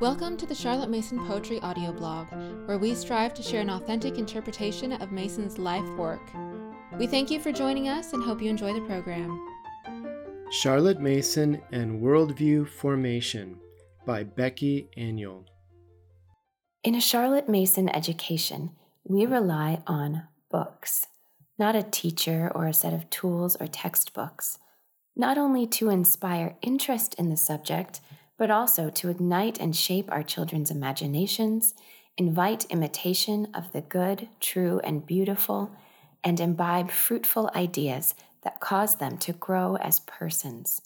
Welcome to the Charlotte Mason Poetry audio blog, where we strive to share an authentic interpretation of Mason's life work. We thank you for joining us and hope you enjoy the program. Charlotte Mason and Worldview Formation by Becky Aniol. In a Charlotte Mason education, we rely on books, not a teacher or a set of tools or textbooks, not only to inspire interest in the subject but also to ignite and shape our children's imaginations, invite imitation of the good, true, and beautiful, and imbibe fruitful ideas that cause them to grow as persons.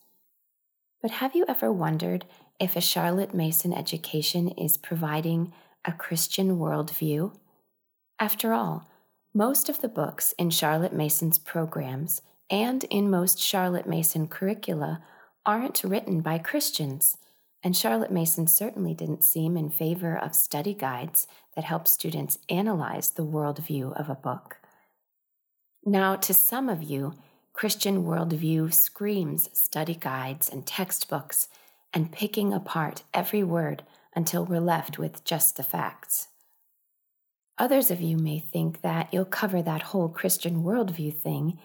But have you ever wondered if a Charlotte Mason education is providing a Christian worldview? After all, most of the books in Charlotte Mason's programs and in most Charlotte Mason curricula aren't written by Christians and Charlotte Mason certainly didn't seem in favor of study guides that help students analyze the worldview of a book. Now, to some of you, Christian worldview screams study guides and textbooks and picking apart every word until we're left with just the facts. Others of you may think that you'll cover that whole Christian worldview thing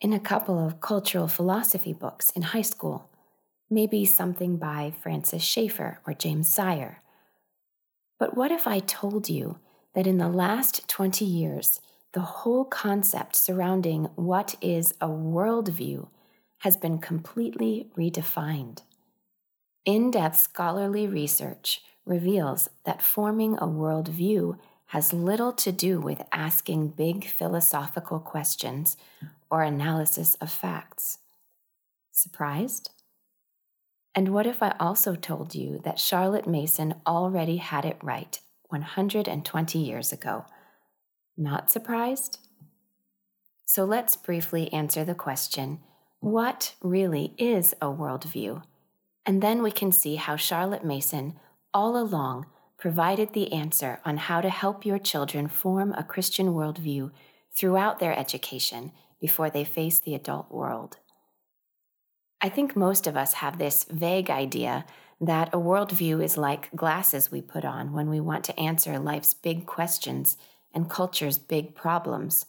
in a couple of cultural philosophy books in high school maybe something by Francis Schaeffer or James Sire. But what if I told you that in the last 20 years, the whole concept surrounding what is a worldview has been completely redefined? In depth scholarly research reveals that forming a worldview has little to do with asking big philosophical questions or analysis of facts. Surprised? And what if I also told you that Charlotte Mason already had it right 120 years ago? Not surprised? So let's briefly answer the question what really is a worldview? And then we can see how Charlotte Mason, all along, provided the answer on how to help your children form a Christian worldview throughout their education before they face the adult world. I think most of us have this vague idea that a worldview is like glasses we put on when we want to answer life's big questions and culture's big problems.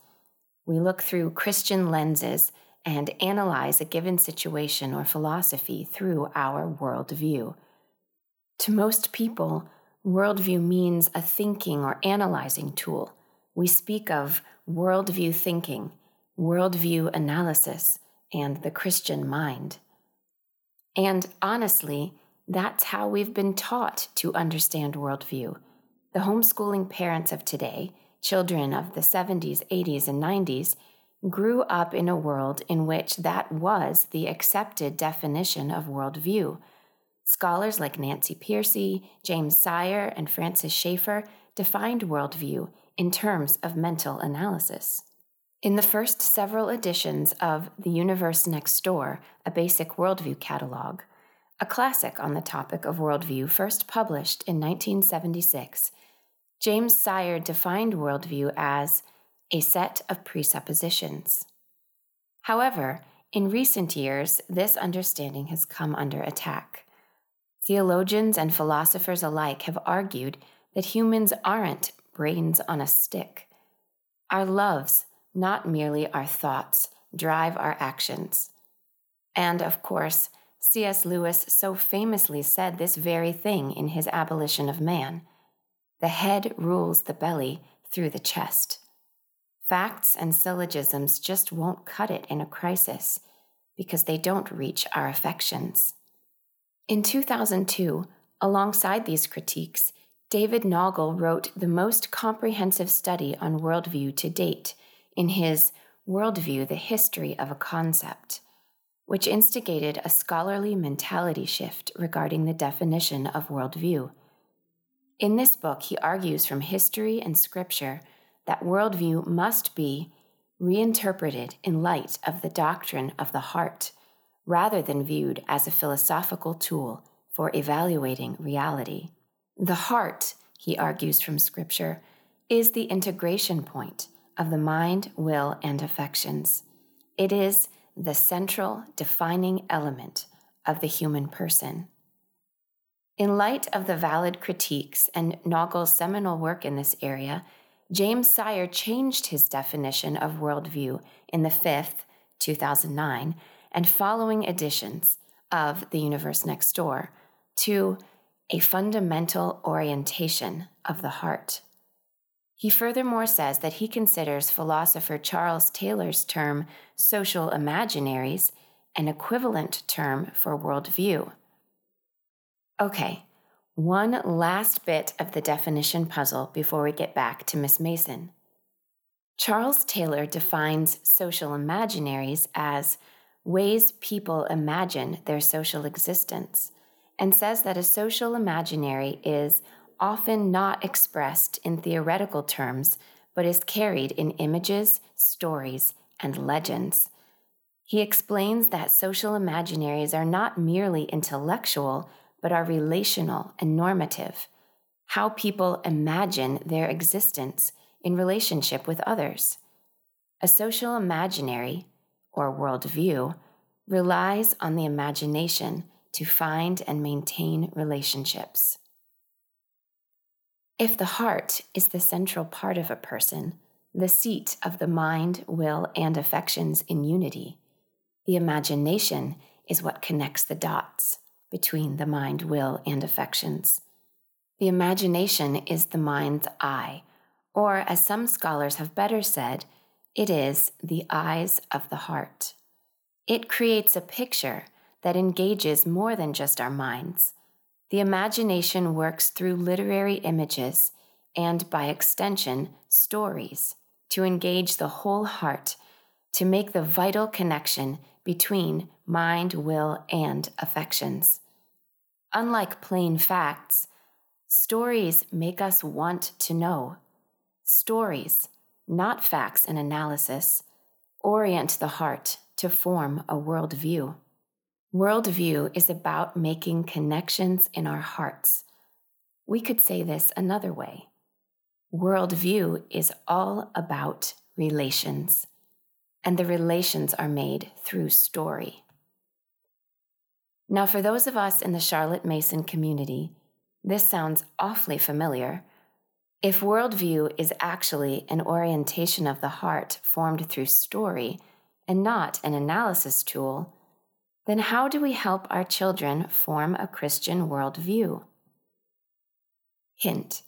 We look through Christian lenses and analyze a given situation or philosophy through our worldview. To most people, worldview means a thinking or analyzing tool. We speak of worldview thinking, worldview analysis, and the Christian mind. And honestly, that's how we've been taught to understand worldview. The homeschooling parents of today, children of the 70s, 80s, and 90s, grew up in a world in which that was the accepted definition of worldview. Scholars like Nancy Pearcey, James Sire, and Francis Schaeffer defined worldview in terms of mental analysis. In the first several editions of The Universe Next Door, a basic worldview catalog, a classic on the topic of worldview first published in 1976, James Sire defined worldview as a set of presuppositions. However, in recent years, this understanding has come under attack. Theologians and philosophers alike have argued that humans aren't brains on a stick. Our loves, not merely our thoughts, drive our actions. And of course, C.S. Lewis so famously said this very thing in his Abolition of Man the head rules the belly through the chest. Facts and syllogisms just won't cut it in a crisis because they don't reach our affections. In 2002, alongside these critiques, David Naugle wrote the most comprehensive study on worldview to date in his Worldview, the History of a Concept, which instigated a scholarly mentality shift regarding the definition of worldview. In this book, he argues from history and scripture that worldview must be reinterpreted in light of the doctrine of the heart, rather than viewed as a philosophical tool for evaluating reality. The heart, he argues from scripture, is the integration point of the mind, will, and affections. It is the central defining element of the human person. In light of the valid critiques and Naugle's seminal work in this area, James Sire changed his definition of worldview in the fifth, 2009, and following editions of The Universe Next Door to a fundamental orientation of the heart. He furthermore says that he considers philosopher Charles Taylor's term social imaginaries an equivalent term for worldview. Okay, one last bit of the definition puzzle before we get back to Miss Mason. Charles Taylor defines social imaginaries as ways people imagine their social existence and says that a social imaginary is often not expressed in theoretical terms, but is carried in images, stories, and legends. He explains that social imaginaries are not merely intellectual, but are relational and normative, how people imagine their existence in relationship with others. A social imaginary, or worldview, relies on the imagination to find and maintain relationships. If the heart is the central part of a person, the seat of the mind, will, and affections in unity, the imagination is what connects the dots between the mind, will, and affections. The imagination is the mind's eye, or as some scholars have better said, it is the eyes of the heart. It creates a picture that engages more than just our minds. The imagination works through literary images and, by extension, stories to engage the whole heart, to make the vital connection between mind, will, and affections. Unlike plain facts, stories make us want to know. Stories, not facts and analysis, orient the heart to form a worldview. Worldview is about making connections in our hearts. We could say this another way worldview is all about relations, and the relations are made through story. Now, for those of us in the Charlotte Mason community, this sounds awfully familiar. If worldview is actually an orientation of the heart formed through story and not an analysis tool, then how do we help our children form a Christian worldview? Hint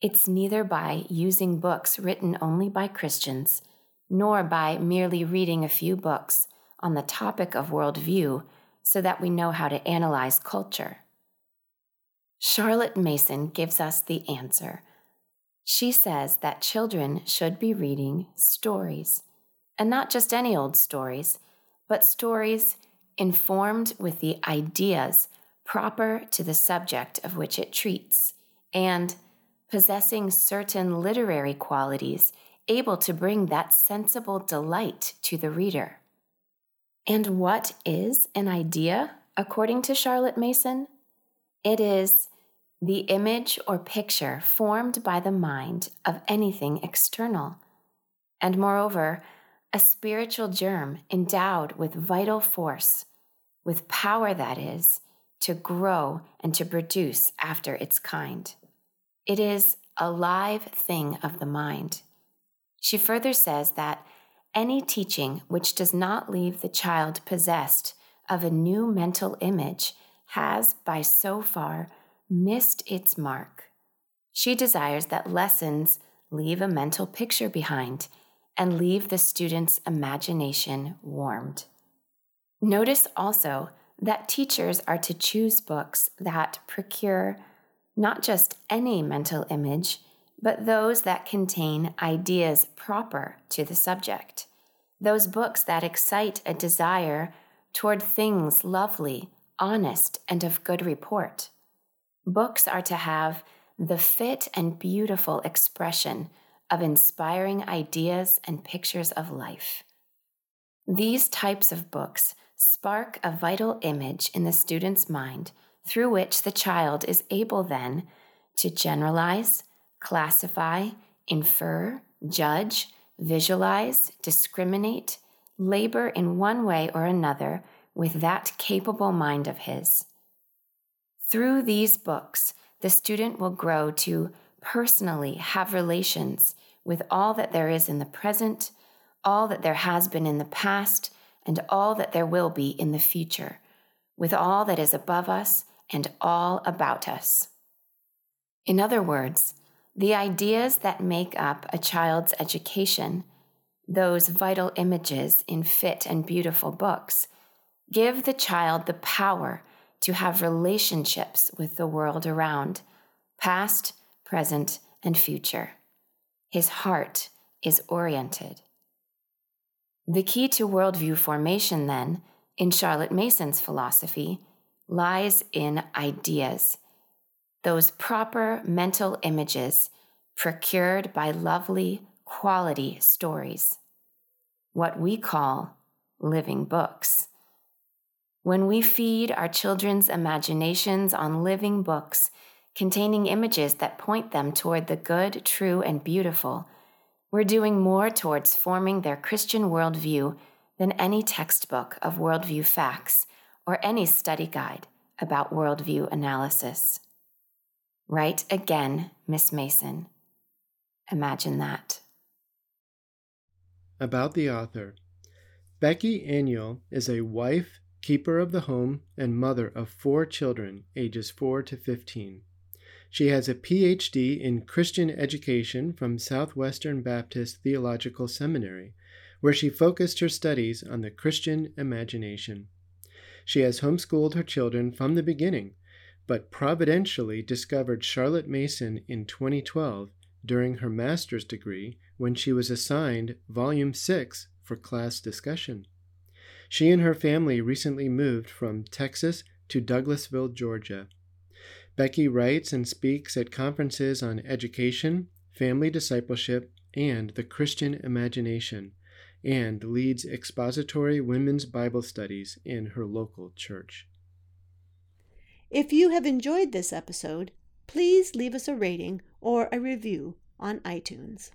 It's neither by using books written only by Christians, nor by merely reading a few books on the topic of worldview so that we know how to analyze culture. Charlotte Mason gives us the answer. She says that children should be reading stories, and not just any old stories, but stories informed with the ideas proper to the subject of which it treats, and possessing certain literary qualities able to bring that sensible delight to the reader. And what is an idea, according to Charlotte Mason? It is the image or picture formed by the mind of anything external, and moreover, a spiritual germ endowed with vital force, with power that is, to grow and to produce after its kind. It is a live thing of the mind. She further says that any teaching which does not leave the child possessed of a new mental image has, by so far, missed its mark. She desires that lessons leave a mental picture behind and leave the student's imagination warmed. Notice also that teachers are to choose books that procure not just any mental image, but those that contain ideas proper to the subject, those books that excite a desire toward things lovely, honest, and of good report. Books are to have the fit and beautiful expression of inspiring ideas and pictures of life. These types of books spark a vital image in the student's mind through which the child is able then to generalize, classify, infer, judge, visualize, discriminate, labor in one way or another with that capable mind of his. Through these books, the student will grow to personally have relations with all that there is in the present, all that there has been in the past, and all that there will be in the future, with all that is above us and all about us. In other words, the ideas that make up a child's education, those vital images in fit and beautiful books, give the child the power to have relationships with the world around, past, present, and future. His heart is oriented. The key to worldview formation, then, in Charlotte Mason's philosophy, lies in ideas, those proper mental images procured by lovely, quality stories, what we call living books. When we feed our children's imaginations on living books containing images that point them toward the good, true, and beautiful, we're doing more towards forming their Christian worldview than any textbook of worldview facts or any study guide about worldview analysis. Right again, Miss Mason. Imagine that. About the author Becky Aniol is a wife, keeper of the home, and mother of four children, ages 4 to 15. She has a PhD in Christian education from Southwestern Baptist Theological Seminary, where she focused her studies on the Christian imagination. She has homeschooled her children from the beginning, but providentially discovered Charlotte Mason in 2012 during her master's degree when she was assigned Volume 6 for class discussion. She and her family recently moved from Texas to Douglasville, Georgia. Becky writes and speaks at conferences on education, family discipleship, and the Christian imagination, and leads expository women's Bible studies in her local church. If you have enjoyed this episode, please leave us a rating or a review on iTunes.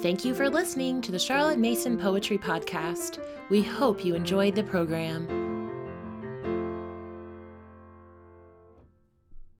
Thank you for listening to the Charlotte Mason Poetry Podcast. We hope you enjoyed the program.